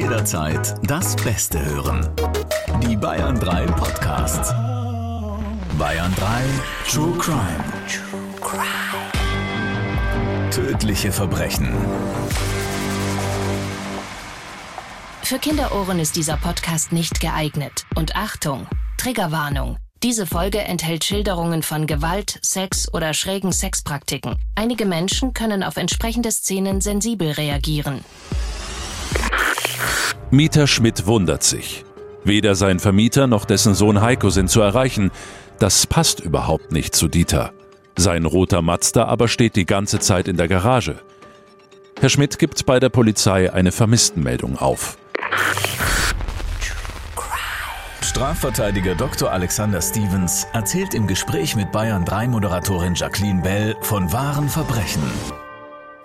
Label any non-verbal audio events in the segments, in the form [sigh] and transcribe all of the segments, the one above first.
Jederzeit das Beste hören. Die Bayern 3 Podcasts. Bayern 3 True Crime. Tödliche Verbrechen. Für Kinderohren ist dieser Podcast nicht geeignet. Und Achtung, Triggerwarnung. Diese Folge enthält Schilderungen von Gewalt, Sex oder schrägen Sexpraktiken. Einige Menschen können auf entsprechende Szenen sensibel reagieren. Mieter Schmidt wundert sich. Weder sein Vermieter noch dessen Sohn Heiko sind zu erreichen. Das passt überhaupt nicht zu Dieter. Sein roter Mazda aber steht die ganze Zeit in der Garage. Herr Schmidt gibt bei der Polizei eine Vermisstenmeldung auf. Strafverteidiger Dr. Alexander Stevens erzählt im Gespräch mit Bayern 3 Moderatorin Jacqueline Bell von wahren Verbrechen.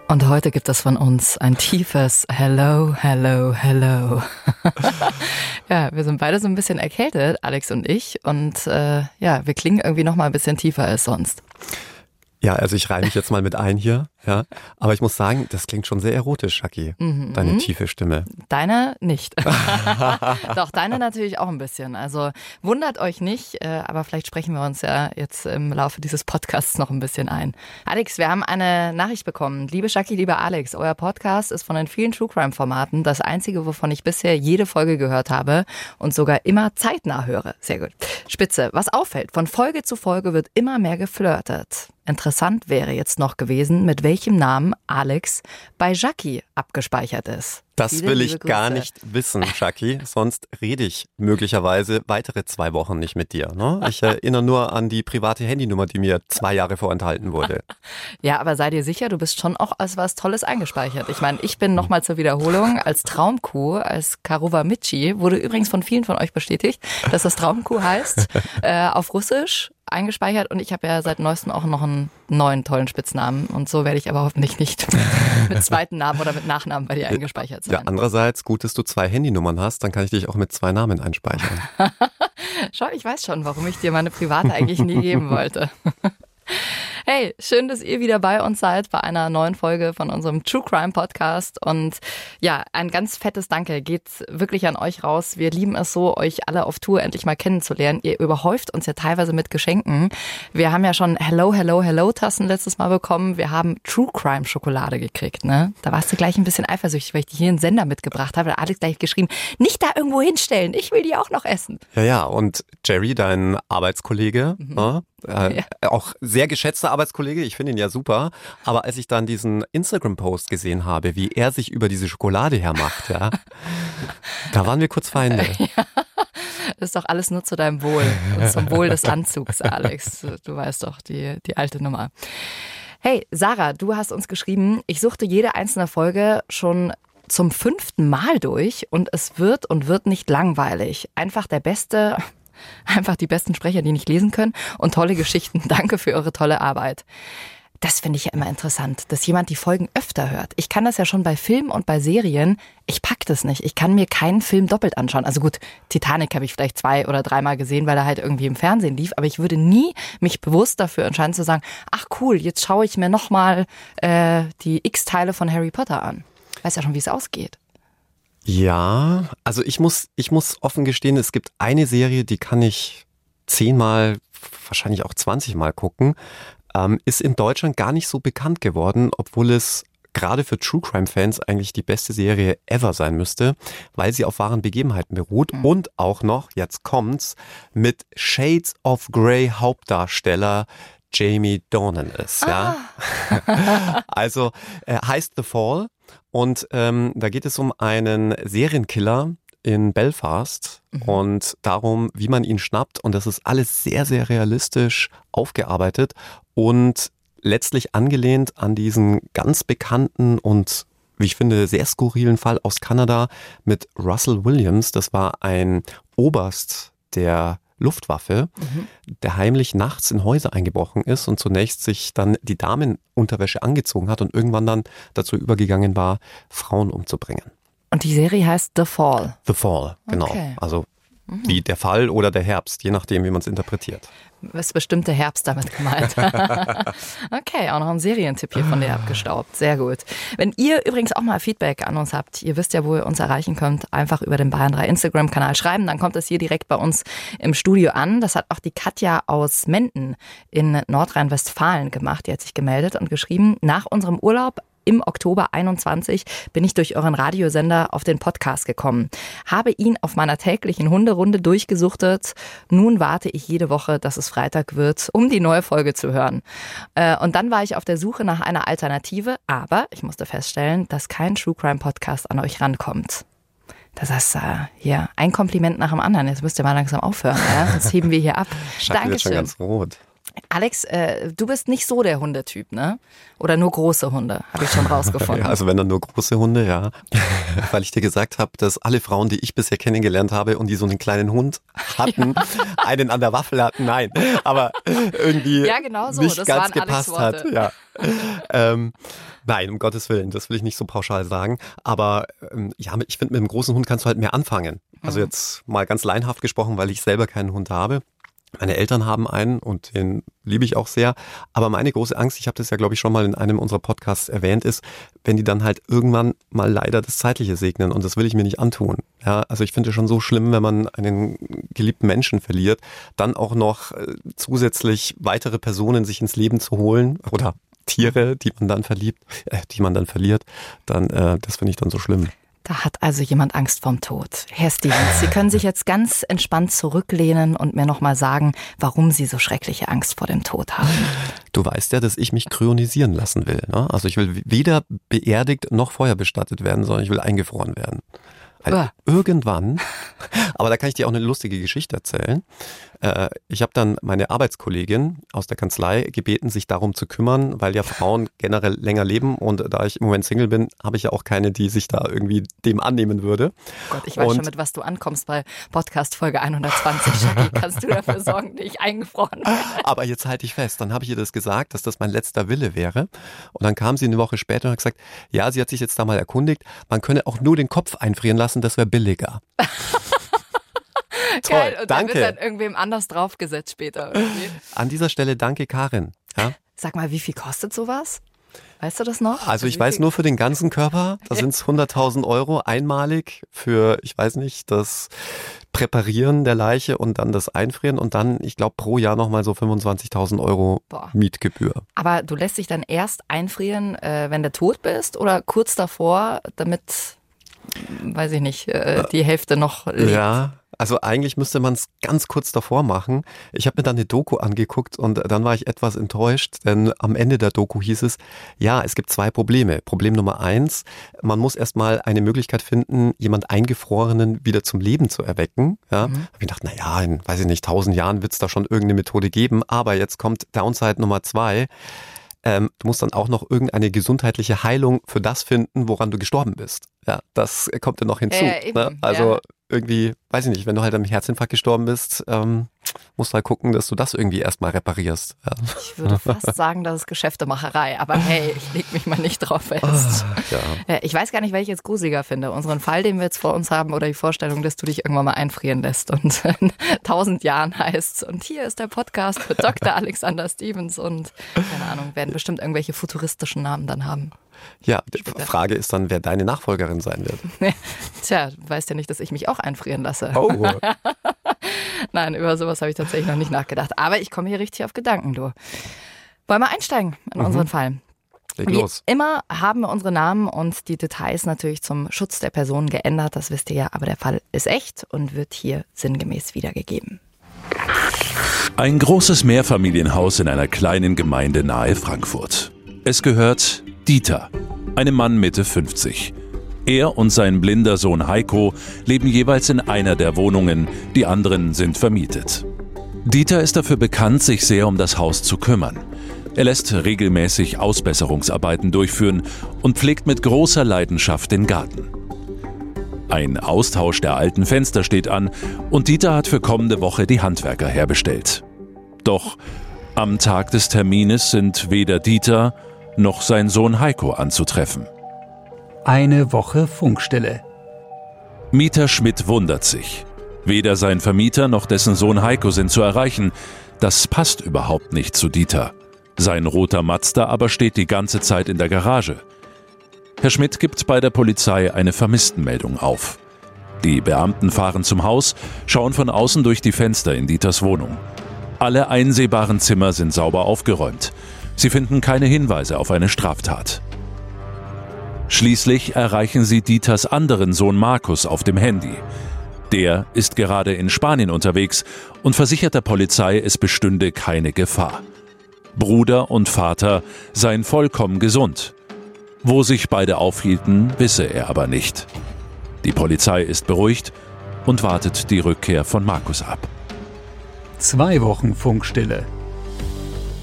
Und heute gibt es von uns ein tiefes Hello, Hello, Hello. [laughs] ja, wir sind beide so ein bisschen erkältet, Alex und ich. Und äh, ja, wir klingen irgendwie noch mal ein bisschen tiefer als sonst. Ja, also ich reihe mich jetzt mal mit ein hier, ja. Aber ich muss sagen, das klingt schon sehr erotisch, Shaki. Mhm. Deine tiefe Stimme. Deine nicht. [laughs] Doch, deine natürlich auch ein bisschen. Also wundert euch nicht, äh, aber vielleicht sprechen wir uns ja jetzt im Laufe dieses Podcasts noch ein bisschen ein. Alex, wir haben eine Nachricht bekommen. Liebe Shaki, lieber Alex, euer Podcast ist von den vielen True Crime Formaten das einzige, wovon ich bisher jede Folge gehört habe und sogar immer zeitnah höre. Sehr gut. Spitze. Was auffällt, von Folge zu Folge wird immer mehr geflirtet. Interessant wäre jetzt noch gewesen, mit welchem Namen Alex bei Jackie abgespeichert ist. Das Viele will ich gar nicht wissen, Shaki. [laughs] Sonst rede ich möglicherweise weitere zwei Wochen nicht mit dir. Ne? Ich erinnere nur an die private Handynummer, die mir zwei Jahre vorenthalten wurde. [laughs] Ja, aber sei dir sicher, du bist schon auch als was Tolles eingespeichert. Ich meine, ich bin nochmal zur Wiederholung als Traumkuh, als Karuva Michi, wurde übrigens von vielen von euch bestätigt, dass das Traumkuh heißt, [laughs] äh, auf Russisch eingespeichert und ich habe ja seit neuestem auch noch einen neuen tollen Spitznamen und so werde ich aber hoffentlich nicht [laughs] mit zweiten Namen oder mit Nachnamen bei dir eingespeichert sein. Ja, andererseits gut, dass du zwei Handynummern hast, dann kann ich dich auch mit zwei Namen einspeichern. [laughs] Schau, ich weiß schon, warum ich dir meine private eigentlich nie geben wollte. [laughs] Hey, schön, dass ihr wieder bei uns seid bei einer neuen Folge von unserem True Crime Podcast. Und ja, ein ganz fettes Danke geht wirklich an euch raus. Wir lieben es so, euch alle auf Tour endlich mal kennenzulernen. Ihr überhäuft uns ja teilweise mit Geschenken. Wir haben ja schon Hello, Hello, Hello Tassen letztes Mal bekommen. Wir haben True Crime Schokolade gekriegt, ne? Da warst du gleich ein bisschen eifersüchtig, weil ich dir hier einen Sender mitgebracht habe. Da hat Alex gleich geschrieben, nicht da irgendwo hinstellen. Ich will die auch noch essen. Ja, ja. Und Jerry, dein Arbeitskollege, mhm. Äh, ja. Auch sehr geschätzter Arbeitskollege, ich finde ihn ja super. Aber als ich dann diesen Instagram-Post gesehen habe, wie er sich über diese Schokolade hermacht, ja, [laughs] da waren wir kurz Feinde. [laughs] Ja. Das ist doch alles nur zu deinem Wohl und zum Wohl des Anzugs, Alex. Du weißt doch, die, die alte Nummer. Hey, Sarah, du hast uns geschrieben, ich suchte jede einzelne Folge schon zum fünften Mal durch und es wird und wird nicht langweilig. Einfach der beste, [laughs] Einfach die besten Sprecher, die nicht lesen können und tolle Geschichten. [laughs] Danke für eure tolle Arbeit. Das finde ich ja immer interessant, dass jemand die Folgen öfter hört. Ich kann das ja schon bei Filmen und bei Serien. Ich pack das nicht. Ich kann mir keinen Film doppelt anschauen. Also gut, Titanic habe ich vielleicht zwei oder dreimal gesehen, weil er halt irgendwie im Fernsehen lief. Aber ich würde nie mich bewusst dafür entscheiden zu sagen, ach cool, jetzt schaue ich mir nochmal äh, die X-Teile von Harry Potter an. Weiß ja schon, wie es ausgeht. Ja, also ich muss, ich muss offen gestehen, es gibt eine Serie, die kann ich zehnmal, wahrscheinlich auch zwanzigmal gucken, ähm, ist in Deutschland gar nicht so bekannt geworden, obwohl es gerade für True Crime Fans eigentlich die beste Serie ever sein müsste, weil sie auf wahren Begebenheiten beruht mhm. und auch noch, jetzt kommt's, mit Shades of Grey Hauptdarsteller Jamie Dornan ist. Ah. Ja? [laughs] also äh, heißt The Fall und ähm, da geht es um einen Serienkiller in Belfast mhm. und darum, wie man ihn schnappt. Und das ist alles sehr, sehr realistisch aufgearbeitet und letztlich angelehnt an diesen ganz bekannten und wie ich finde, sehr skurrilen Fall aus Kanada mit Russell Williams. Das war ein Oberst der Luftwaffe, mhm. der heimlich nachts in Häuser eingebrochen ist und zunächst sich dann die Damenunterwäsche angezogen hat und irgendwann dann dazu übergegangen war, Frauen umzubringen. Und die Serie heißt The Fall. The Fall, genau. Okay. Also Mhm. Wie der Fall oder der Herbst, je nachdem, wie man es interpretiert. Was bestimmte Herbst damit gemeint? [laughs] okay, auch noch ein Serientipp hier von dir abgestaubt. Sehr gut. Wenn ihr übrigens auch mal Feedback an uns habt, ihr wisst ja, wo ihr uns erreichen könnt, einfach über den Bayern 3 Instagram-Kanal schreiben, dann kommt es hier direkt bei uns im Studio an. Das hat auch die Katja aus Menden in Nordrhein-Westfalen gemacht. Die hat sich gemeldet und geschrieben, nach unserem Urlaub im Oktober 21 bin ich durch euren Radiosender auf den Podcast gekommen. Habe ihn auf meiner täglichen Hunderunde durchgesuchtet. Nun warte ich jede Woche, dass es Freitag wird, um die neue Folge zu hören. Äh, und dann war ich auf der Suche nach einer Alternative, aber ich musste feststellen, dass kein True Crime Podcast an euch rankommt. Das heißt, äh, hier ein Kompliment nach dem anderen. Jetzt müsst ihr mal langsam aufhören. Ja? Sonst heben wir hier ab. Dankeschön. Schon ganz rot. Alex, äh, du bist nicht so der Hundetyp, ne? Oder nur große Hunde, habe ich schon [laughs] rausgefunden. ja, also wenn dann nur große Hunde, ja. [laughs] Weil ich dir gesagt habe, dass alle Frauen, die ich bisher kennengelernt habe und die so einen kleinen Hund hatten, [laughs] einen an der Waffel hatten, nein. Aber irgendwie ja, genau so. nicht das ganz gepasst hat. Ja. ähm, nein, um Gottes Willen, das will ich nicht so pauschal sagen. Aber ähm, ja, ich finde, mit einem großen Hund kannst du halt mehr anfangen. Also mhm. jetzt mal ganz leinhaft gesprochen, weil ich selber keinen Hund habe. Meine Eltern haben einen und den liebe ich auch sehr. Aber meine große Angst, ich habe das ja, glaube ich, schon mal in einem unserer Podcasts erwähnt, ist, wenn die dann halt irgendwann mal leider das Zeitliche segnen. Und das will ich mir nicht antun. Ja, also ich finde es schon so schlimm, wenn man einen geliebten Menschen verliert, dann auch noch äh, zusätzlich weitere Personen sich ins Leben zu holen oder Tiere, die man dann verliebt, äh, die man dann verliert, dann äh, das finde ich dann so schlimm. Da hat also jemand Angst vorm Tod. Herr Stevens, Sie können sich jetzt ganz entspannt zurücklehnen und mir nochmal sagen, warum Sie so schreckliche Angst vor dem Tod haben. Du weißt ja, dass ich mich kryonisieren lassen will. Ne? Also ich will weder beerdigt noch vorher bestattet werden, sondern ich will eingefroren werden. Weil irgendwann, [laughs] aber da kann ich dir auch eine lustige Geschichte erzählen. Äh, ich habe dann meine Arbeitskollegin aus der Kanzlei gebeten, sich darum zu kümmern, weil ja Frauen [laughs] generell länger leben und da ich im Moment Single bin, habe ich ja auch keine, die sich da irgendwie dem annehmen würde. Gott, ich weiß und schon, mit was du ankommst bei Podcast Folge 120. Shaki, [laughs] kannst du dafür sorgen, dass ich eingefroren werde? Aber jetzt halte ich fest, dann habe ich ihr das gesagt, dass das mein letzter Wille wäre. Und dann kam sie eine Woche später und hat gesagt, ja, sie hat sich jetzt da mal erkundigt, man könne auch nur den Kopf einfrieren lassen, das wäre billiger. [laughs] Toll, Geil. Und danke. dann wird dann irgendwem anders draufgesetzt später. Irgendwie. An dieser Stelle danke, Karin. Ja? Sag mal, wie viel kostet sowas? Weißt du das noch? Also ich weiß nur für den ganzen Körper, da sind es 100.000 Euro einmalig für, ich weiß nicht, das Präparieren der Leiche und dann das Einfrieren und dann, ich glaube, pro Jahr nochmal so 25.000 Euro Boah. Mietgebühr. Aber du lässt dich dann erst einfrieren, äh, wenn du tot bist oder kurz davor, damit, weiß ich nicht, äh, die Hälfte noch lebt? Ja, also eigentlich müsste man es ganz kurz davor machen. Ich habe mir dann eine Doku angeguckt und dann war ich etwas enttäuscht, denn am Ende der Doku hieß es, ja, es gibt zwei Probleme. Problem Nummer eins, man muss erstmal eine Möglichkeit finden, jemand Eingefrorenen wieder zum Leben zu erwecken. Ja, mhm. habe ich gedacht, na ja, in, weiß ich nicht, tausend Jahren wird es da schon irgendeine Methode geben. Aber jetzt kommt Downside Nummer zwei. Ähm, du musst dann auch noch irgendeine gesundheitliche Heilung für das finden, woran du gestorben bist. Ja, das kommt dann noch hinzu. Äh, eben, ne? Also ja irgendwie, weiß ich nicht, wenn du halt am Herzinfarkt gestorben bist, ähm, musst du halt gucken, dass du das irgendwie erstmal reparierst. Ja. Ich würde fast [laughs] sagen, das ist Geschäftemacherei, aber hey, ich leg mich mal nicht drauf fest. Oh, ja. Ich weiß gar nicht, welche ich jetzt gruseliger finde. Unseren Fall, den wir jetzt vor uns haben, oder die Vorstellung, dass du dich irgendwann mal einfrieren lässt und in [laughs] tausend Jahren heißt und hier ist der Podcast für Dr. [laughs] Alexander Stevens und keine Ahnung, werden bestimmt irgendwelche futuristischen Namen dann haben. Ja, die Frage ist dann, wer deine Nachfolgerin sein wird. [laughs] Tja, du weißt ja nicht, dass ich mich auch einfrieren lasse. Oh. [laughs] Nein, über sowas habe ich tatsächlich noch nicht nachgedacht. Aber ich komme hier richtig auf Gedanken, du. Wollen wir einsteigen in mhm. unseren Fall? Leg Wie los. immer haben wir unsere Namen und die Details natürlich zum Schutz der Person geändert. Das wisst ihr ja, aber der Fall ist echt und wird hier sinngemäß wiedergegeben. Ein großes Mehrfamilienhaus in einer kleinen Gemeinde nahe Frankfurt. Es gehört Dieter, einem Mann Mitte 50. Er und sein blinder Sohn Heiko leben jeweils in einer der Wohnungen, die anderen sind vermietet. Dieter ist dafür bekannt, sich sehr um das Haus zu kümmern. Er lässt regelmäßig Ausbesserungsarbeiten durchführen und pflegt mit großer Leidenschaft den Garten. Ein Austausch der alten Fenster steht an und Dieter hat für kommende Woche die Handwerker herbestellt. Doch am Tag des Termines sind weder Dieter noch sein Sohn Heiko anzutreffen. Eine Woche Funkstille. Mieter Schmidt wundert sich. Weder sein Vermieter noch dessen Sohn Heiko sind zu erreichen. Das passt überhaupt nicht zu Dieter. Sein roter Mazda aber steht die ganze Zeit in der Garage. Herr Schmidt gibt bei der Polizei eine Vermisstenmeldung auf. Die Beamten fahren zum Haus, schauen von außen durch die Fenster in Dieters Wohnung. Alle einsehbaren Zimmer sind sauber aufgeräumt. Sie finden keine Hinweise auf eine Straftat. Schließlich erreichen sie Dieters anderen Sohn Markus auf dem Handy. Der ist gerade in Spanien unterwegs und versichert der Polizei, es bestünde keine Gefahr. Bruder und Vater seien vollkommen gesund. Wo sich beide aufhielten, wisse er aber nicht. Die Polizei ist beruhigt und wartet die Rückkehr von Markus ab. Zwei Wochen Funkstille.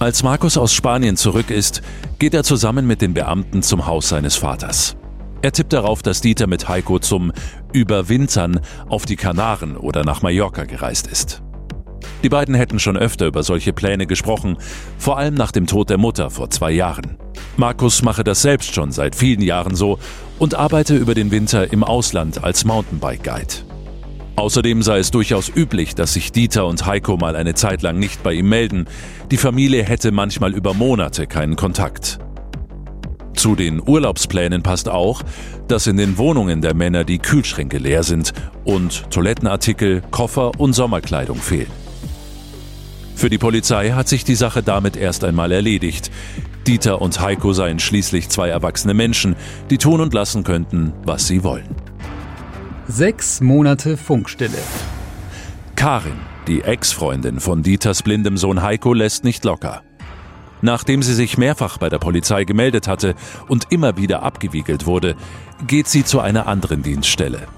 Als Markus aus Spanien zurück ist, geht er zusammen mit den Beamten zum Haus seines Vaters. Er tippt darauf, dass Dieter mit Heiko zum Überwintern auf die Kanaren oder nach Mallorca gereist ist. Die beiden hätten schon öfter über solche Pläne gesprochen, vor allem nach dem Tod der Mutter vor zwei Jahren. Markus mache das selbst schon seit vielen Jahren so und arbeite über den Winter im Ausland als Mountainbike-Guide. Außerdem sei es durchaus üblich, dass sich Dieter und Heiko mal eine Zeit lang nicht bei ihm melden. Die Familie hätte manchmal über Monate keinen Kontakt. Zu den Urlaubsplänen passt auch, dass in den Wohnungen der Männer die Kühlschränke leer sind und Toilettenartikel, Koffer und Sommerkleidung fehlen. Für die Polizei hat sich die Sache damit erst einmal erledigt. Dieter und Heiko seien schließlich zwei erwachsene Menschen, die tun und lassen könnten, was sie wollen. Sechs Monate Funkstille. Karin, die Ex-Freundin von Dieters blindem Sohn Heiko, lässt nicht locker. Nachdem sie sich mehrfach bei der Polizei gemeldet hatte und immer wieder abgewiegelt wurde, geht sie zu einer anderen Dienststelle.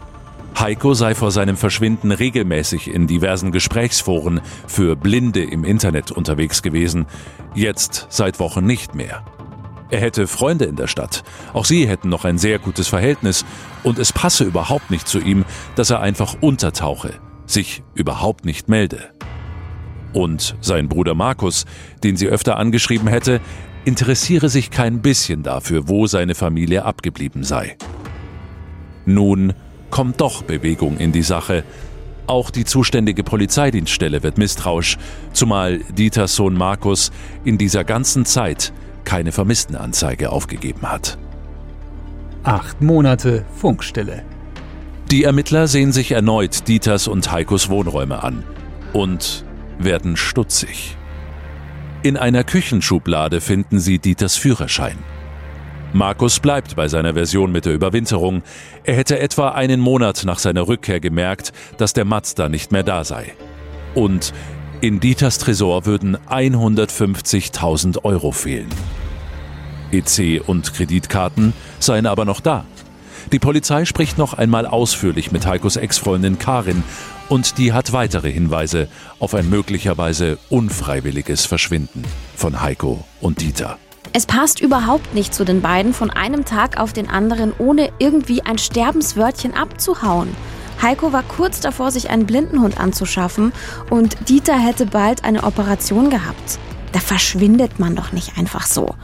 Heiko sei vor seinem Verschwinden regelmäßig in diversen Gesprächsforen für Blinde im Internet unterwegs gewesen, jetzt seit Wochen nicht mehr. Er hätte Freunde in der Stadt, auch sie hätten noch ein sehr gutes Verhältnis, und es passe überhaupt nicht zu ihm, dass er einfach untertauche, sich überhaupt nicht melde. Und sein Bruder Markus, den sie öfter angeschrieben hätte, interessiere sich kein bisschen dafür, wo seine Familie abgeblieben sei. Nun kommt doch Bewegung in die Sache. Auch die zuständige Polizeidienststelle wird misstrauisch, zumal Dieters Sohn Markus in dieser ganzen Zeit keine Vermisstenanzeige aufgegeben hat. Acht Monate Funkstille. Die Ermittler sehen sich erneut Dieters und Heikos Wohnräume an und werden stutzig. In einer Küchenschublade finden sie Dieters Führerschein. Markus bleibt bei seiner Version mit der Überwinterung. Er hätte etwa einen Monat nach seiner Rückkehr gemerkt, dass der Mazda nicht mehr da sei. Und in Dieters Tresor würden 150.000 Euro fehlen. EC und Kreditkarten seien aber noch da. Die Polizei spricht noch einmal ausführlich mit Heikos Ex-Freundin Karin und die hat weitere Hinweise auf ein möglicherweise unfreiwilliges Verschwinden von Heiko und Dieter. Es passt überhaupt nicht zu den beiden, von einem Tag auf den anderen ohne irgendwie ein Sterbenswörtchen abzuhauen. Heiko war kurz davor, sich einen Blindenhund anzuschaffen und Dieter hätte bald eine Operation gehabt. Da verschwindet man doch nicht einfach so.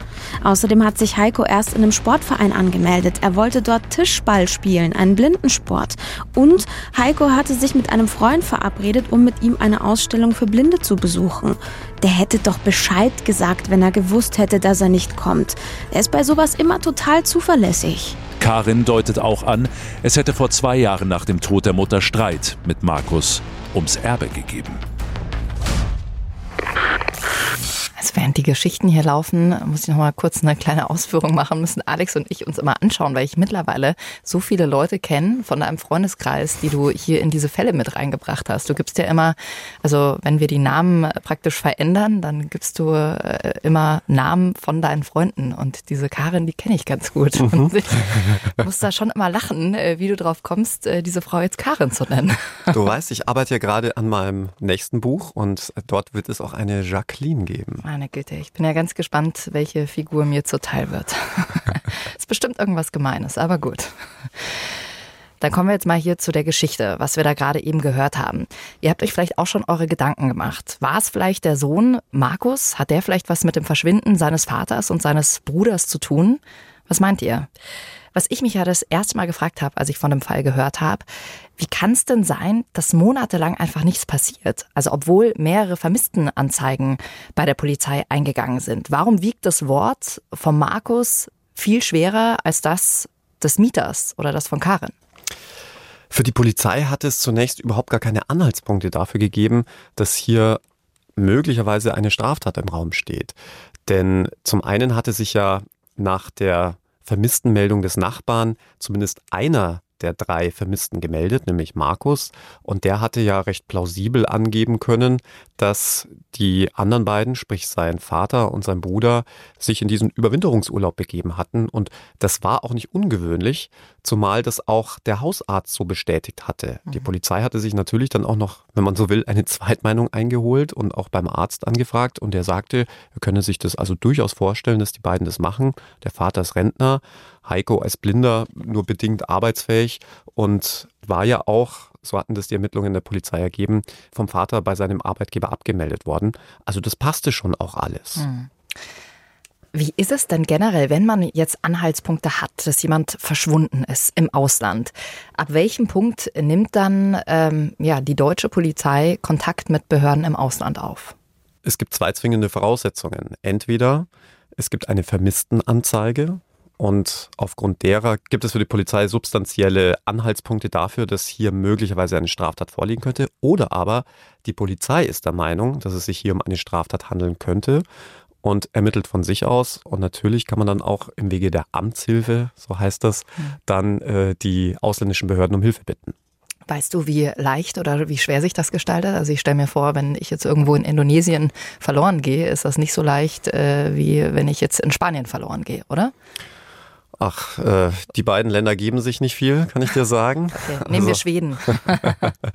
Außerdem hat sich Heiko erst in einem Sportverein angemeldet. Er wollte dort Tischball spielen, einen Blindensport. Und Heiko hatte sich mit einem Freund verabredet, um mit ihm eine Ausstellung für Blinde zu besuchen. Der hätte doch Bescheid gesagt, wenn er gewusst hätte, dass er nicht kommt. Er ist bei sowas immer total zuverlässig. Karin deutet auch an, es hätte vor zwei Jahren nach dem Tod der Mutter Streit mit Markus ums Erbe gegeben. Also während die Geschichten hier laufen, muss ich noch mal kurz eine kleine Ausführung machen, müssen Alex und ich uns immer anschauen, weil ich mittlerweile so viele Leute kenne von deinem Freundeskreis, die du hier in diese Fälle mit reingebracht hast. Du gibst ja immer, also wenn wir die Namen praktisch verändern, dann gibst du äh, immer Namen von deinen Freunden und diese Karin, die kenne ich ganz gut. Mhm. Und ich muss da schon immer lachen, äh, wie du drauf kommst, äh, diese Frau jetzt Karin zu nennen. Du weißt, ich arbeite ja gerade an meinem nächsten Buch und dort wird es auch eine Jacqueline geben. Meine Güte, ich bin ja ganz gespannt, welche Figur mir zuteil wird. [laughs] ist bestimmt irgendwas Gemeines, aber gut. Dann kommen wir jetzt mal hier zu der Geschichte, was wir da gerade eben gehört haben. Ihr habt euch vielleicht auch schon eure Gedanken gemacht. War es vielleicht der Sohn Markus? Hat der vielleicht was mit dem Verschwinden seines Vaters und seines Bruders zu tun? Was meint ihr? Was ich mich ja das erste Mal gefragt habe, als ich von dem Fall gehört habe, wie kann es denn sein, dass monatelang einfach nichts passiert? Also obwohl mehrere Vermisstenanzeigen bei der Polizei eingegangen sind. Warum wiegt das Wort von Markus viel schwerer als das des Mieters oder das von Karin? Für die Polizei hat es zunächst überhaupt gar keine Anhaltspunkte dafür gegeben, dass hier möglicherweise eine Straftat im Raum steht. Denn zum einen hatte sich ja nach der Vermisstenmeldung des Nachbarn zumindest einer der drei Vermissten gemeldet, nämlich Markus. Und der hatte ja recht plausibel angeben können, dass die anderen beiden, sprich sein Vater und sein Bruder, sich in diesen Überwinterungsurlaub begeben hatten. Und das war auch nicht ungewöhnlich, zumal das auch der Hausarzt so bestätigt hatte. Die mhm. Polizei hatte sich natürlich dann auch noch, wenn man so will, eine [laughs] Zweitmeinung eingeholt und auch beim Arzt angefragt. Und der sagte, er könne sich das also durchaus vorstellen, dass die beiden das machen. Der Vater ist Rentner Heiko als Blinder nur bedingt arbeitsfähig und war ja auch, so hatten das die Ermittlungen der Polizei ergeben, vom Vater bei seinem Arbeitgeber abgemeldet worden. Also das passte schon auch alles. Hm. Wie ist es denn generell, wenn man jetzt Anhaltspunkte hat, dass jemand verschwunden ist im Ausland? Ab welchem Punkt nimmt dann ähm, ja, die deutsche Polizei Kontakt mit Behörden im Ausland auf? Es gibt zwei zwingende Voraussetzungen. Entweder es gibt eine Vermisstenanzeige, und aufgrund derer gibt es für die Polizei substanzielle Anhaltspunkte dafür, dass hier möglicherweise eine Straftat vorliegen könnte. Oder aber die Polizei ist der Meinung, dass es sich hier um eine Straftat handeln könnte und ermittelt von sich aus. Und natürlich kann man dann auch im Wege der Amtshilfe, so heißt das, dann äh, die ausländischen Behörden um Hilfe bitten. Weißt du, wie leicht oder wie schwer sich das gestaltet? Also ich stelle mir vor, wenn ich jetzt irgendwo in Indonesien verloren gehe, ist das nicht so leicht, äh, wie wenn ich jetzt in Spanien verloren gehe, oder? Ach, äh, die beiden Länder geben sich nicht viel, kann ich dir sagen. [laughs] Okay, nehmen also, wir Schweden.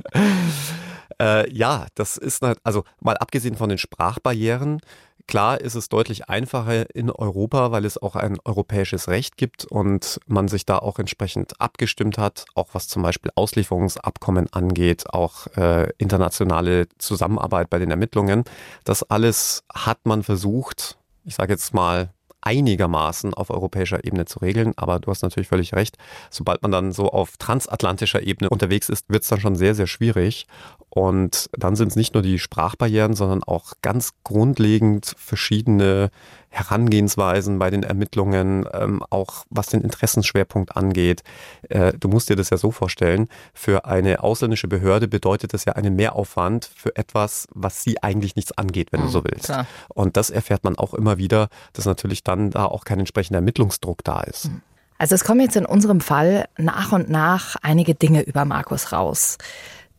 [laughs] äh, ja, das ist, also mal abgesehen von den Sprachbarrieren, Klar ist es deutlich einfacher in Europa, weil es auch ein europäisches Recht gibt und man sich da auch entsprechend abgestimmt hat, auch was zum Beispiel Auslieferungsabkommen angeht, auch äh, internationale Zusammenarbeit bei den Ermittlungen. Das alles hat man versucht, ich sage jetzt mal einigermaßen auf europäischer Ebene zu regeln. Aber du hast natürlich völlig recht. Sobald man dann so auf transatlantischer Ebene unterwegs ist, wird es dann schon sehr, sehr schwierig. Und dann sind es nicht nur die Sprachbarrieren, sondern auch ganz grundlegend verschiedene Herangehensweisen bei den Ermittlungen, ähm, auch was den Interessenschwerpunkt angeht. Äh, du musst dir das ja so vorstellen, für eine ausländische Behörde bedeutet das ja einen Mehraufwand für etwas, was sie eigentlich nichts angeht, wenn mhm, du so willst. Klar. Und das erfährt man auch immer wieder, dass natürlich dann da auch kein entsprechender Ermittlungsdruck da ist. Mhm. Also es kommen jetzt in unserem Fall nach und nach einige Dinge über Markus raus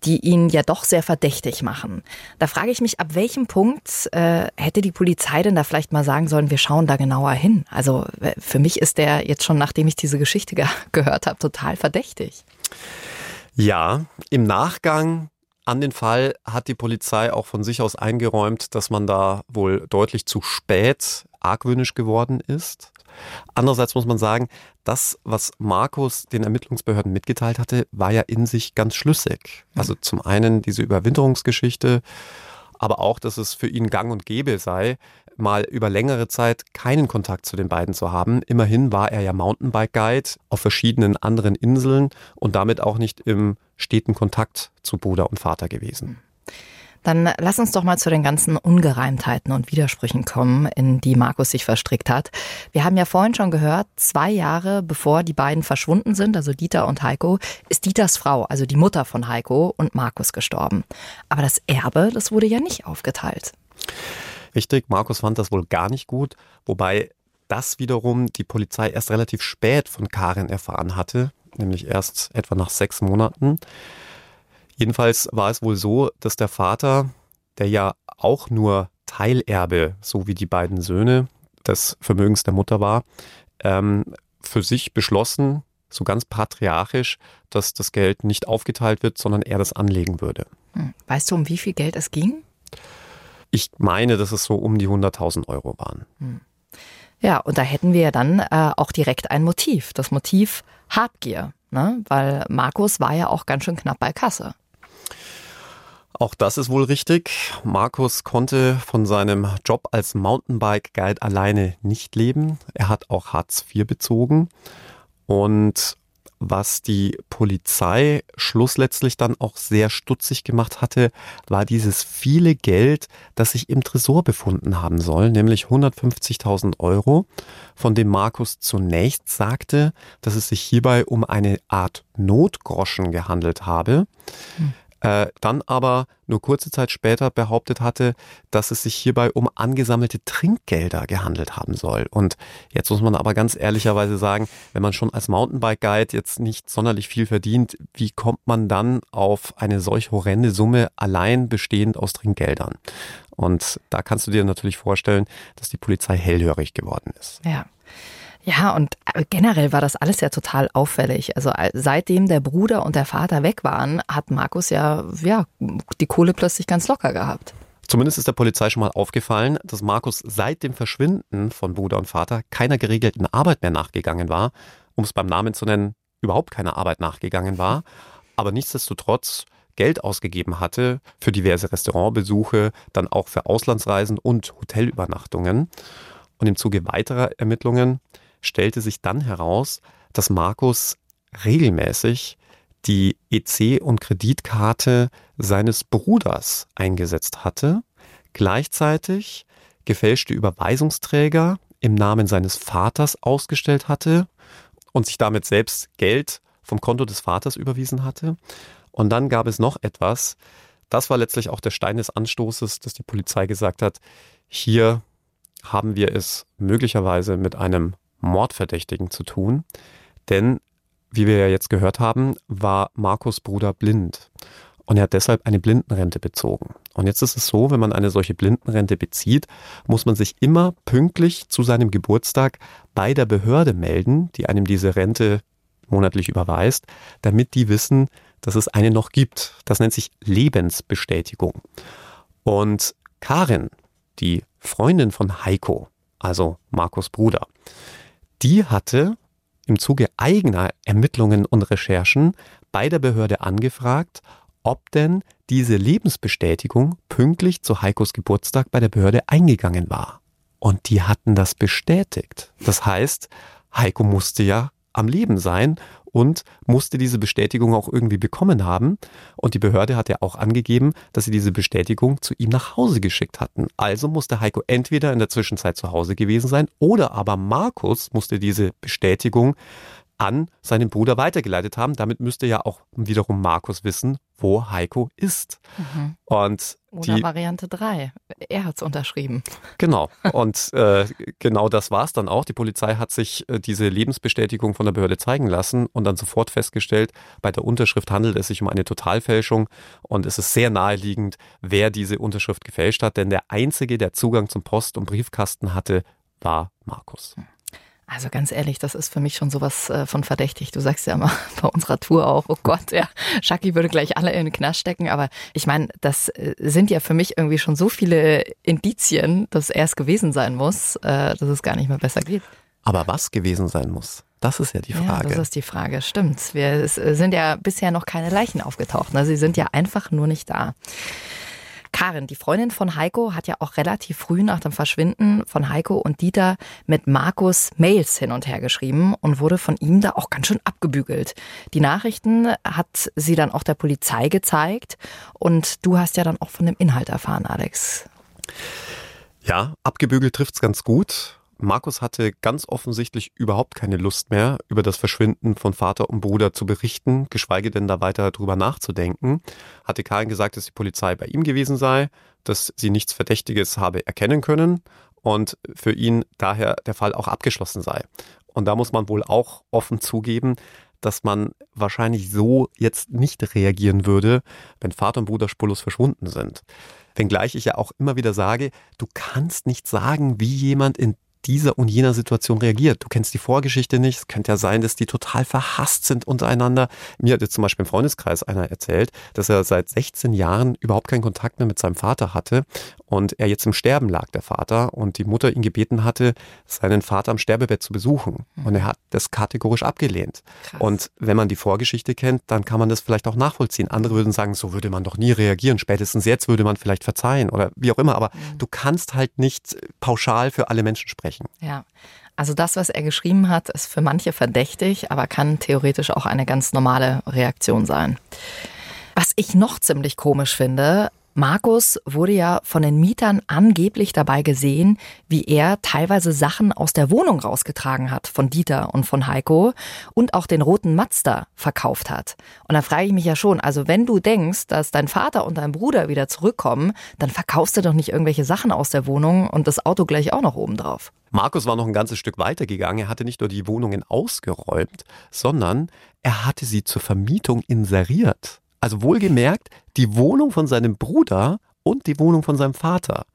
die ihn ja doch sehr verdächtig machen. Da frage ich mich, ab welchem Punkt äh, hätte die Polizei denn da vielleicht mal sagen sollen, wir schauen da genauer hin? Also äh, für mich ist der jetzt schon, nachdem ich diese Geschichte ge [laughs] gehört habe, total verdächtig. Ja, im Nachgang an den Fall hat die Polizei auch von sich aus eingeräumt, dass man da wohl deutlich zu spät argwöhnisch geworden ist. Andererseits muss man sagen, das, was Markus den Ermittlungsbehörden mitgeteilt hatte, war ja in sich ganz schlüssig. Also zum einen diese Überwinterungsgeschichte, aber auch, dass es für ihn gang und gäbe sei, mal über längere Zeit keinen Kontakt zu den beiden zu haben. Immerhin war er ja Mountainbike Guide auf verschiedenen anderen Inseln und damit auch nicht im steten Kontakt zu Bruder und Vater gewesen. Dann lass uns doch mal zu den ganzen Ungereimtheiten und Widersprüchen kommen, in die Markus sich verstrickt hat. Wir haben ja vorhin schon gehört, zwei Jahre bevor die beiden verschwunden sind, also Dieter und Heiko, ist Dieters Frau, also die Mutter von Heiko und Markus gestorben. Aber das Erbe, das wurde ja nicht aufgeteilt. Richtig, Markus fand das wohl gar nicht gut, wobei das wiederum die Polizei erst relativ spät von Karin erfahren hatte, nämlich erst etwa nach sechs Monaten. Jedenfalls war es wohl so, dass der Vater, der ja auch nur Teilerbe, so wie die beiden Söhne des Vermögens der Mutter war, ähm, für sich beschlossen, so ganz patriarchisch, dass das Geld nicht aufgeteilt wird, sondern er das anlegen würde. Hm. Weißt du, um wie viel Geld es ging? Ich meine, dass es so um die 100.000 Euro waren. Hm. Ja, und da hätten wir ja dann äh, auch direkt ein Motiv. Das Motiv Habgier. ne? weil Markus war ja auch ganz schön knapp bei Kasse. Auch das ist wohl richtig. Markus konnte von seinem Job als Mountainbike-Guide alleine nicht leben. Er hat auch Hartz IV bezogen. Und was die Polizei schlussletztlich dann auch sehr stutzig gemacht hatte, war dieses viele Geld, das sich im Tresor befunden haben soll, nämlich 150.000 Euro, von dem Markus zunächst sagte, dass es sich hierbei um eine Art Notgroschen gehandelt habe. Hm äh, dann aber nur kurze Zeit später behauptet hatte, dass es sich hierbei um angesammelte Trinkgelder gehandelt haben soll. Und jetzt muss man aber ganz ehrlicherweise sagen, wenn man schon als Mountainbike-Guide jetzt nicht sonderlich viel verdient, wie kommt man dann auf eine solch horrende Summe allein bestehend aus Trinkgeldern? Und da kannst du dir natürlich vorstellen, dass die Polizei hellhörig geworden ist. Ja. Ja, und äh, generell war das alles ja total auffällig. Also äh, seitdem der Bruder und der Vater weg waren, hat Markus ja, ja die Kohle plötzlich ganz locker gehabt. Zumindest ist der Polizei schon mal aufgefallen, dass Markus seit dem Verschwinden von Bruder und Vater keiner geregelten Arbeit mehr nachgegangen war, um es beim Namen zu nennen, überhaupt keiner Arbeit nachgegangen war, aber nichtsdestotrotz Geld ausgegeben hatte für diverse Restaurantbesuche, dann auch für Auslandsreisen und Hotelübernachtungen. Und im Zuge weiterer Ermittlungen stellte sich dann heraus, dass Markus regelmäßig die EC- und Kreditkarte seines Bruders eingesetzt hatte, gleichzeitig gefälschte Überweisungsträger im Namen seines Vaters ausgestellt hatte und sich damit selbst Geld vom Konto des Vaters überwiesen hatte. Und dann gab es noch etwas, das war letztlich auch der Stein des Anstoßes, dass die Polizei gesagt hat, hier haben wir es möglicherweise mit einem Mordverdächtigen zu tun. Denn, wie wir ja jetzt gehört haben, war Markus Bruder blind. Und er hat deshalb eine Blindenrente bezogen. Und jetzt ist es so, wenn man eine solche Blindenrente bezieht, muss man sich immer pünktlich zu seinem Geburtstag bei der Behörde melden, die einem diese Rente monatlich überweist, damit die wissen, dass es eine noch gibt. Das nennt sich Lebensbestätigung. Und Karin, die Freundin von Heiko, also Markus Bruder, die hatte im Zuge eigener Ermittlungen und Recherchen bei der Behörde angefragt, ob denn diese Lebensbestätigung pünktlich zu Heikos Geburtstag bei der Behörde eingegangen war. Und die hatten das bestätigt. Das heißt, Heiko musste ja am Leben sein und musste diese Bestätigung auch irgendwie bekommen haben. Und die Behörde hat ja auch angegeben, dass sie diese Bestätigung zu ihm nach Hause geschickt hatten. Also musste Heiko entweder in der Zwischenzeit zu Hause gewesen sein oder aber Markus musste diese Bestätigung an seinen Bruder weitergeleitet haben. Damit müsste ja auch wiederum Markus wissen, wo Heiko ist. Mhm. Und Oder Variante 3. Er hat es unterschrieben. Genau. [laughs] Und äh, genau das war es dann auch. Die Polizei hat sich äh, diese Lebensbestätigung von der Behörde zeigen lassen und dann sofort festgestellt, bei der Unterschrift handelt es sich um eine Totalfälschung und es ist sehr naheliegend, wer diese Unterschrift gefälscht hat, denn der Einzige, der Zugang zum Post- und Briefkasten hatte, war Markus. Mhm. Also ganz ehrlich, das ist für mich schon sowas äh, von verdächtig. Du sagst ja immer [laughs] bei unserer Tour auch, oh Gott, ja, Shaki würde gleich alle in den Knast stecken. Aber ich meine, das äh, sind ja für mich irgendwie schon so viele Indizien, dass er es gewesen sein muss, äh, dass es gar nicht mehr besser geht. Aber was gewesen sein muss? Das ist ja die Frage. Ja, das ist die Frage, stimmt. Wir sind ja bisher noch keine Leichen aufgetaucht. Ne? Sie sind ja einfach nur nicht da. Karin, die Freundin von Heiko, hat ja auch relativ früh nach dem Verschwinden von Heiko und Dieter mit Markus Mails hin und her geschrieben und wurde von ihm da auch ganz schön abgebügelt. Die Nachrichten hat sie dann auch der Polizei gezeigt und du hast ja dann auch von dem Inhalt erfahren, Alex. Ja, abgebügelt trifft's ganz gut. Markus hatte ganz offensichtlich überhaupt keine Lust mehr, über das Verschwinden von Vater und Bruder zu berichten, geschweige denn da weiter drüber nachzudenken. Hatte Karin gesagt, dass die Polizei bei ihm gewesen sei, dass sie nichts Verdächtiges habe erkennen können und für ihn daher der Fall auch abgeschlossen sei. Und da muss man wohl auch offen zugeben, dass man wahrscheinlich so jetzt nicht reagieren würde, wenn Vater und Bruder spurlos verschwunden sind. Wenngleich ich ja auch immer wieder sage, du kannst nicht sagen, wie jemand in dieser und jener Situation reagiert. Du kennst die Vorgeschichte nicht. Es könnte ja sein, dass die total verhasst sind untereinander. Mir hat jetzt zum Beispiel im Freundeskreis einer erzählt, dass er seit 16 Jahren überhaupt keinen Kontakt mehr mit seinem Vater hatte und er jetzt im Sterben lag, der Vater, und die Mutter ihn gebeten hatte, seinen Vater am Sterbebett zu besuchen. Und er hat das kategorisch abgelehnt. Krass. Und wenn man die Vorgeschichte kennt, dann kann man das vielleicht auch nachvollziehen. Andere würden sagen, so würde man doch nie reagieren. Spätestens jetzt würde man vielleicht verzeihen oder wie auch immer. Aber mhm. du kannst halt nicht pauschal für alle Menschen sprechen. Ja. Also das, was er geschrieben hat, ist für manche verdächtig, aber kann theoretisch auch eine ganz normale Reaktion sein. Was ich noch ziemlich komisch finde, Markus wurde ja von den Mietern angeblich dabei gesehen, wie er teilweise Sachen aus der Wohnung rausgetragen hat von Dieter und von Heiko und auch den roten Mazda verkauft hat. Und da frage ich mich ja schon, also wenn du denkst, dass dein Vater und dein Bruder wieder zurückkommen, dann verkaufst du doch nicht irgendwelche Sachen aus der Wohnung und das Auto gleich auch noch oben drauf. Markus war noch ein ganzes Stück weiter gegangen. Er hatte nicht nur die Wohnungen ausgeräumt, sondern er hatte sie zur Vermietung inseriert. Also wohlgemerkt, die Wohnung von seinem Bruder und die Wohnung von seinem Vater.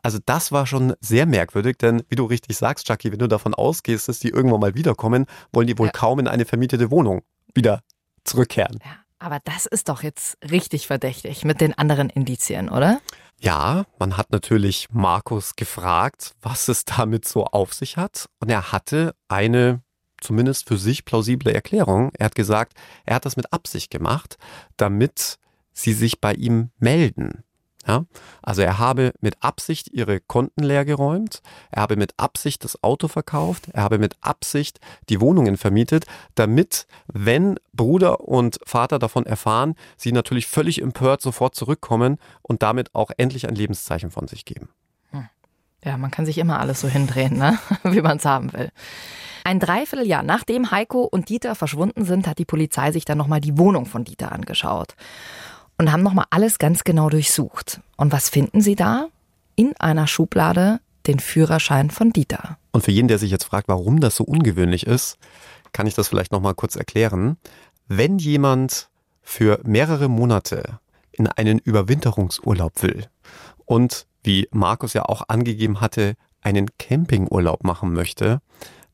Also das war schon sehr merkwürdig, denn wie du richtig sagst, Chucky, wenn du davon ausgehst, dass die irgendwann mal wiederkommen, wollen die wohl ja. kaum in eine vermietete Wohnung wieder zurückkehren. Ja, aber das ist doch jetzt richtig verdächtig mit den anderen Indizien, oder? Ja, man hat natürlich Markus gefragt, was es damit so auf sich hat. Und er hatte eine zumindest für sich plausible Erklärung. Er hat gesagt, er hat das mit Absicht gemacht, damit sie sich bei ihm melden. Ja? Also er habe mit Absicht ihre Konten leergeräumt, er habe mit Absicht das Auto verkauft, er habe mit Absicht die Wohnungen vermietet, damit, wenn Bruder und Vater davon erfahren, sie natürlich völlig empört sofort zurückkommen und damit auch endlich ein Lebenszeichen von sich geben. Hm. Ja, man kann sich immer alles so hindrehen, ne? [laughs] wie man es haben will. Ein Dreivierteljahr nachdem Heiko und Dieter verschwunden sind, hat die Polizei sich dann nochmal die Wohnung von Dieter angeschaut und haben nochmal alles ganz genau durchsucht. Und was finden sie da? In einer Schublade den Führerschein von Dieter. Und für jeden, der sich jetzt fragt, warum das so ungewöhnlich ist, kann ich das vielleicht nochmal kurz erklären. Wenn jemand für mehrere Monate in einen Überwinterungsurlaub will und wie Markus ja auch angegeben hatte, einen Campingurlaub machen möchte,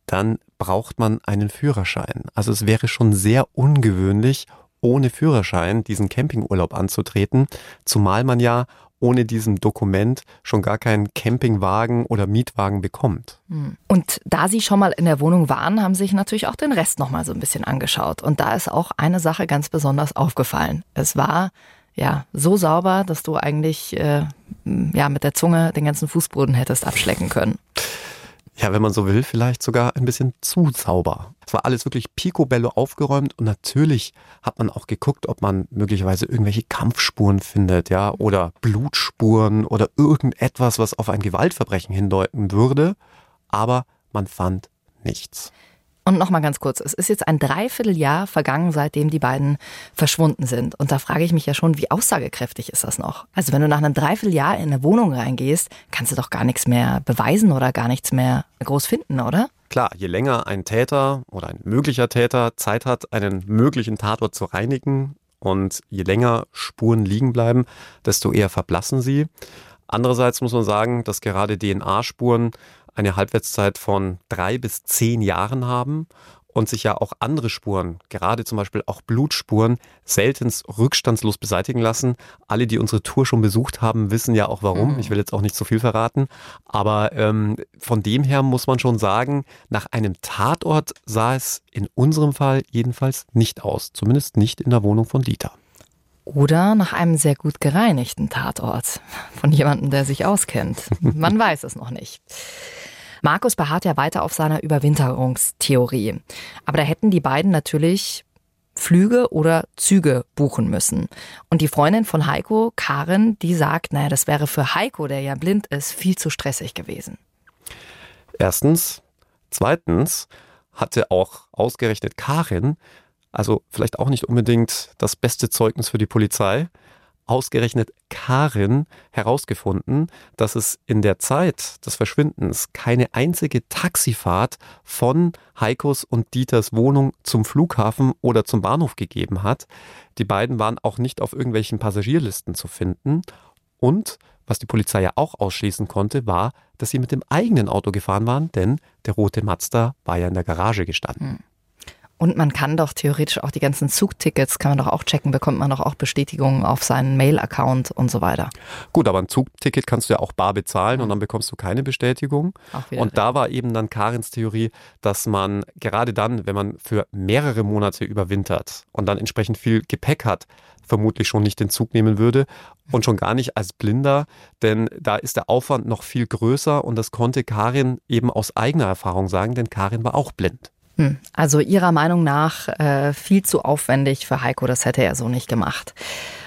dann braucht man einen Führerschein. Also es wäre schon sehr ungewöhnlich, ohne Führerschein diesen Campingurlaub anzutreten, zumal man ja ohne diesem Dokument schon gar keinen Campingwagen oder Mietwagen bekommt. Hm. Und da Sie schon mal in der Wohnung waren, haben Sie sich natürlich auch den Rest noch mal so ein bisschen angeschaut. Und da ist auch eine Sache ganz besonders aufgefallen. Es war ja so sauber, dass du eigentlich äh, ja mit der Zunge den ganzen Fußboden hättest abschlecken können ja, wenn man so will, vielleicht sogar ein bisschen zu sauber. Es war alles wirklich picobello aufgeräumt und natürlich hat man auch geguckt, ob man möglicherweise irgendwelche Kampfspuren findet, ja, oder Blutspuren oder irgendetwas, was auf ein Gewaltverbrechen hindeuten würde. Aber man fand nichts. Und nochmal ganz kurz, es ist jetzt ein Dreivierteljahr vergangen, seitdem die beiden verschwunden sind. Und da frage ich mich ja schon, wie aussagekräftig ist das noch? Also wenn du nach einem Dreivierteljahr in eine Wohnung reingehst, kannst du doch gar nichts mehr beweisen oder gar nichts mehr groß finden, oder? Klar, je länger ein Täter oder ein möglicher Täter Zeit hat, einen möglichen Tatort zu reinigen und je länger Spuren liegen bleiben, desto eher verblassen sie. Andererseits muss man sagen, dass gerade DNA-Spuren eine Halbwertszeit von drei bis zehn Jahren haben und sich ja auch andere Spuren, gerade zum Beispiel auch Blutspuren, seltenst rückstandslos beseitigen lassen. Alle, die unsere Tour schon besucht haben, wissen ja auch warum. Mhm. Ich will jetzt auch nicht zu viel verraten. Aber ähm, von dem her muss man schon sagen, nach einem Tatort sah es in unserem Fall jedenfalls nicht aus. Zumindest nicht in der Wohnung von Dieter. Oder nach einem sehr gut gereinigten Tatort. Von jemandem, der sich auskennt. Man [laughs] weiß es noch nicht. Markus beharrt ja weiter auf seiner Überwinterungstheorie. Aber da hätten die beiden natürlich Flüge oder Züge buchen müssen. Und die Freundin von Heiko, Karin, die sagt, naja, das wäre für Heiko, der ja blind ist, viel zu stressig gewesen. Erstens. Zweitens hatte auch ausgerechnet Karin, also vielleicht auch nicht unbedingt das beste Zeugnis für die Polizei, ausgerechnet Karin herausgefunden, dass es in der Zeit des Verschwindens keine einzige Taxifahrt von Heikos und Dieters Wohnung zum Flughafen oder zum Bahnhof gegeben hat. Die beiden waren auch nicht auf irgendwelchen Passagierlisten zu finden. Und was die Polizei ja auch ausschließen konnte, war, dass sie mit dem eigenen Auto gefahren waren, denn der rote Mazda war ja in der Garage gestanden. Hm. Und man kann doch theoretisch auch die ganzen Zugtickets, kann man doch auch checken, bekommt man doch auch Bestätigungen auf seinen Mail-Account und so weiter. Gut, aber ein Zugticket kannst du ja auch bar bezahlen und dann bekommst du keine Bestätigung. Und da war eben dann Karins Theorie, dass man gerade dann, wenn man für mehrere Monate überwintert und dann entsprechend viel Gepäck hat, vermutlich schon nicht den Zug nehmen würde und schon gar nicht als Blinder, denn da ist der Aufwand noch viel größer und das konnte Karin eben aus eigener Erfahrung sagen, denn Karin war auch blind. Hm, also Ihrer Meinung nach äh, viel zu aufwendig für Heiko, das hätte er so nicht gemacht.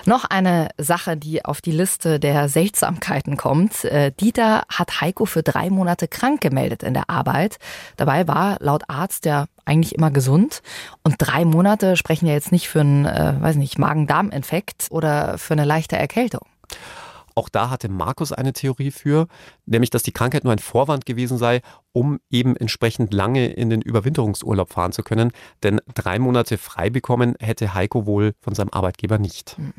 Noch eine Sache, die auf die Liste der Seltsamkeiten kommt. Äh, Dieter hat Heiko für drei Monate krank gemeldet in der Arbeit. Dabei war laut Arzt der eigentlich immer gesund. Und drei Monate sprechen ja jetzt nicht für einen, äh, weiß nicht, Magen-Darm-Infekt oder für eine leichte Erkältung. Auch da hatte Markus eine Theorie für, nämlich dass die Krankheit nur ein Vorwand gewesen sei, um eben entsprechend lange in den Überwinterungsurlaub fahren zu können. Denn drei Monate frei bekommen hätte Heiko wohl von seinem Arbeitgeber nicht. Hm.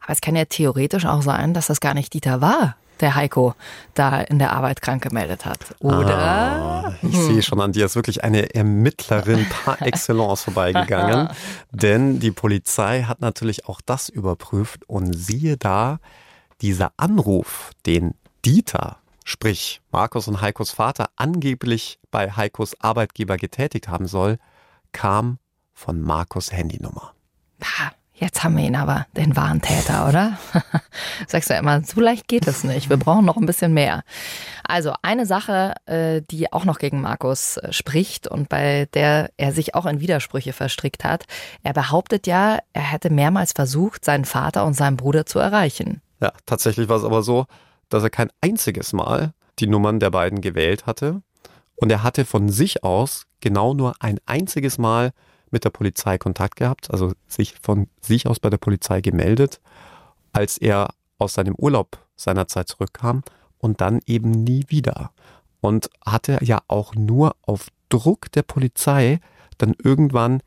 Aber es kann ja theoretisch auch sein, dass das gar nicht Dieter war, der Heiko da in der Arbeit krank gemeldet hat. Oder? Ah, ich hm. sehe schon an dir ist wirklich eine Ermittlerin [laughs] par excellence vorbeigegangen. [laughs] denn die Polizei hat natürlich auch das überprüft und siehe da, dieser Anruf, den Dieter, sprich Markus und Heikos Vater, angeblich bei Heikos Arbeitgeber getätigt haben soll, kam von Markus Handynummer. Jetzt haben wir ihn aber, den wahren Täter, oder? [laughs] Sagst du immer, so leicht geht es nicht. Wir brauchen noch ein bisschen mehr. Also eine Sache, äh, die auch noch gegen Markus äh, spricht und bei der er sich auch in Widersprüche verstrickt hat. Er behauptet ja, er hätte mehrmals versucht, seinen Vater und seinen Bruder zu erreichen. Ja, tatsächlich war es aber so, dass er kein einziges Mal die Nummern der beiden gewählt hatte. Und er hatte von sich aus genau nur ein einziges Mal mit der Polizei Kontakt gehabt, also sich von sich aus bei der Polizei gemeldet, als er aus seinem Urlaub seinerzeit zurückkam und dann eben nie wieder. Und hatte ja auch nur auf Druck der Polizei dann irgendwann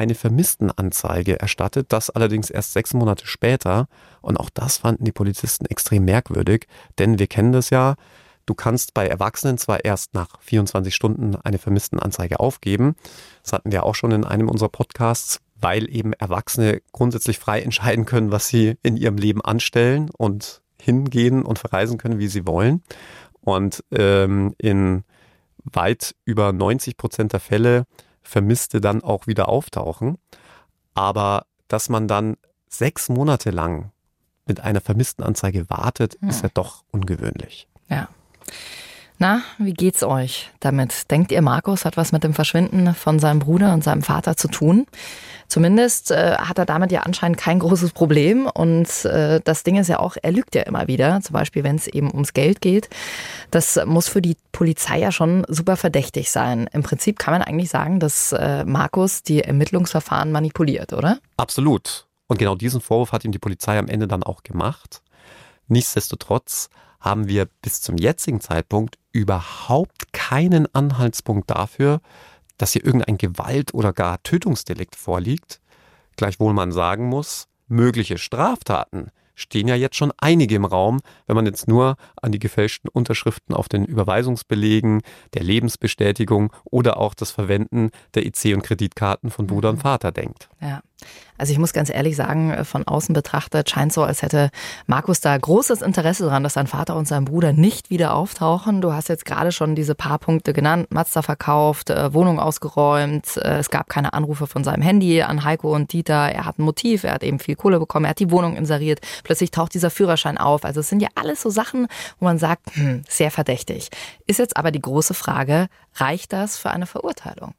eine Vermisstenanzeige erstattet, das allerdings erst sechs Monate später. Und auch das fanden die Polizisten extrem merkwürdig, denn wir kennen das ja, du kannst bei Erwachsenen zwar erst nach 24 Stunden eine Vermisstenanzeige aufgeben, das hatten wir auch schon in einem unserer Podcasts, weil eben Erwachsene grundsätzlich frei entscheiden können, was sie in ihrem Leben anstellen und hingehen und verreisen können, wie sie wollen. Und ähm, in weit über 90 Prozent der Fälle Vermisste dann auch wieder auftauchen. Aber dass man dann sechs Monate lang mit einer vermissten Anzeige wartet, hm. ist ja doch ungewöhnlich. Ja. Na, wie geht's euch damit? Denkt ihr, Markus hat was mit dem Verschwinden von seinem Bruder und seinem Vater zu tun? Zumindest äh, hat er damit ja anscheinend kein großes Problem. Und äh, das Ding ist ja auch, er lügt ja immer wieder, zum Beispiel wenn es eben ums Geld geht. Das muss für die Polizei ja schon super verdächtig sein. Im Prinzip kann man eigentlich sagen, dass äh, Markus die Ermittlungsverfahren manipuliert, oder? Absolut. Und genau diesen Vorwurf hat ihm die Polizei am Ende dann auch gemacht. Nichtsdestotrotz haben wir bis zum jetzigen Zeitpunkt überhaupt keinen Anhaltspunkt dafür, dass hier irgendein Gewalt- oder gar Tötungsdelikt vorliegt. Gleichwohl man sagen muss, mögliche Straftaten stehen ja jetzt schon einige im Raum, wenn man jetzt nur an die gefälschten Unterschriften auf den Überweisungsbelegen, der Lebensbestätigung oder auch das Verwenden der EC- und Kreditkarten von Bruder und mhm. Vater denkt. Ja. Also ich muss ganz ehrlich sagen, äh, von außen betrachtet scheint so, als hätte Markus da großes Interesse daran, dass sein Vater und sein Bruder nicht wieder auftauchen. Du hast jetzt gerade schon diese paar Punkte genannt. Mazda verkauft, äh, Wohnung ausgeräumt, äh, es gab keine Anrufe von seinem Handy an Heiko und Dieter. Er hat ein Motiv, er hat eben viel Kohle bekommen, er hat die Wohnung inseriert. Plötzlich taucht dieser Führerschein auf. Also es sind ja alles so Sachen, wo man sagt, hm, sehr verdächtig. Ist jetzt aber die große Frage, reicht das für eine Verurteilung?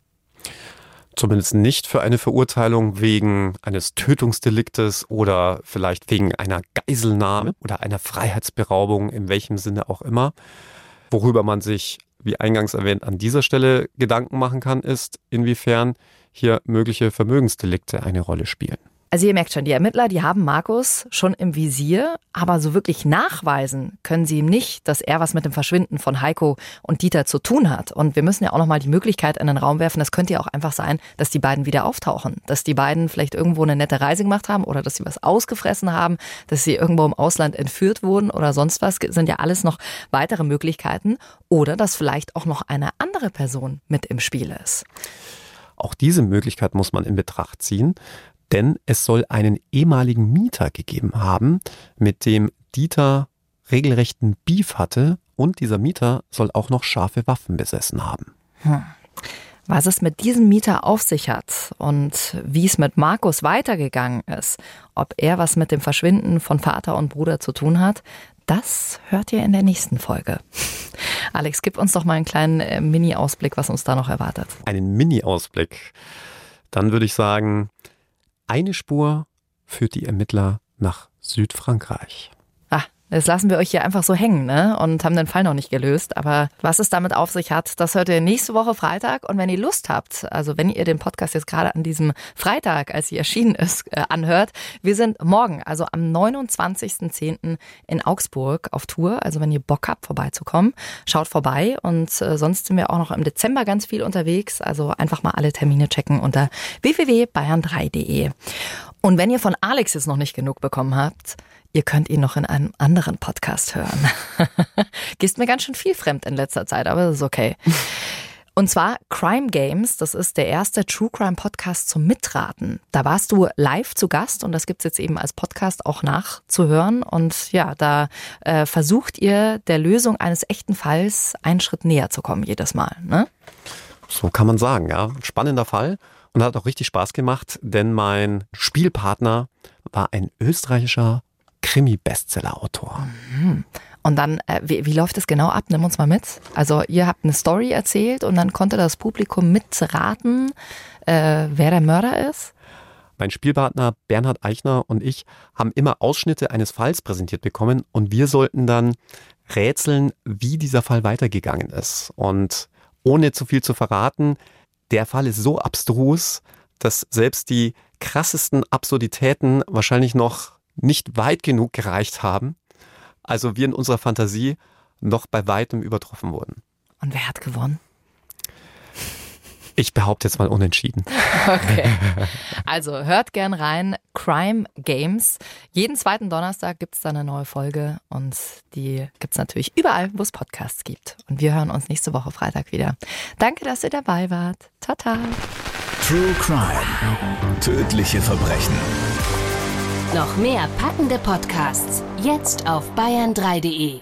Zumindest nicht für eine Verurteilung wegen eines Tötungsdeliktes oder vielleicht wegen einer Geiselnahme oder einer Freiheitsberaubung, in welchem Sinne auch immer. Worüber man sich, wie eingangs erwähnt, an dieser Stelle Gedanken machen kann, ist, inwiefern hier mögliche Vermögensdelikte eine Rolle spielen. Also ihr merkt schon, die Ermittler, die haben Markus schon im Visier, aber so wirklich nachweisen können sie ihm nicht, dass er was mit dem Verschwinden von Heiko und Dieter zu tun hat. Und wir müssen ja auch nochmal die Möglichkeit in den Raum werfen, das könnte ja auch einfach sein, dass die beiden wieder auftauchen, dass die beiden vielleicht irgendwo eine nette Reise gemacht haben oder dass sie was ausgefressen haben, dass sie irgendwo im Ausland entführt wurden oder sonst was, das sind ja alles noch weitere Möglichkeiten. Oder dass vielleicht auch noch eine andere Person mit im Spiel ist. Auch diese Möglichkeit muss man in Betracht ziehen denn es soll einen ehemaligen Mieter gegeben haben, mit dem Dieter regelrechten Beef hatte und dieser Mieter soll auch noch scharfe Waffen besessen haben. Hm. Was es mit diesem Mieter auf sich hat und wie es mit Markus weitergegangen ist, ob er was mit dem Verschwinden von Vater und Bruder zu tun hat, das hört ihr in der nächsten Folge. [laughs] Alex, gib uns doch mal einen kleinen äh, Mini-Ausblick, was uns da noch erwartet. Einen Mini-Ausblick. Dann würde ich sagen, eine Spur führt die Ermittler nach Südfrankreich. Das lassen wir euch hier einfach so hängen ne? und haben den Fall noch nicht gelöst. Aber was es damit auf sich hat, das hört ihr nächste Woche Freitag. Und wenn ihr Lust habt, also wenn ihr den Podcast jetzt gerade an diesem Freitag, als sie erschienen ist, äh, anhört, wir sind morgen, also am 29.10. in Augsburg auf Tour. Also wenn ihr Bock habt, vorbeizukommen, schaut vorbei. Und äh, sonst sind wir auch noch im Dezember ganz viel unterwegs. Also einfach mal alle Termine checken unter www.bayern3.de. Und wenn ihr von Alex jetzt noch nicht genug bekommen habt, Ihr könnt ihn noch in einem anderen Podcast hören. [laughs] Gehst mir ganz schön viel fremd in letzter Zeit, aber das ist okay. [laughs] Und zwar Crime Games, das ist der erste True Crime Podcast zum Mitraten. Da warst du live zu Gast und das gibt's jetzt eben als Podcast auch nachzuhören. Und ja, da äh, versucht ihr der Lösung eines echten Falls einen Schritt näher zu kommen jedes Mal. Ne? So kann man sagen, ja. Spannender Fall und hat auch richtig Spaß gemacht, denn mein Spielpartner war ein österreichischer Krimi-Bestseller-Autor. Mhm. Und dann, äh, wie, wie läuft das genau ab? Nimm uns mal mit. Also ihr habt eine Story erzählt und dann konnte das Publikum mitraten, äh, wer der Mörder ist. Mein Spielpartner Bernhard Eichner und ich haben immer Ausschnitte eines Falls präsentiert bekommen und wir sollten dann rätseln, wie dieser Fall weitergegangen ist. Und ohne zu viel zu verraten, der Fall ist so abstrus, dass selbst die krassesten Absurditäten wahrscheinlich noch nicht weit genug gereicht haben, also wir in unserer Fantasie noch bei weitem übertroffen wurden. Und wer hat gewonnen? Ich behaupte jetzt mal unentschieden. [laughs] Okay. Also hört gern rein. Crime Games. Jeden zweiten Donnerstag gibt es da eine neue Folge und die gibt es natürlich überall, wo es Podcasts gibt. Und wir hören uns nächste Woche Freitag wieder. Danke, dass ihr dabei wart. Tata. True Crime. Tödliche Verbrechen. Noch mehr packende Podcasts jetzt auf bayern3.de.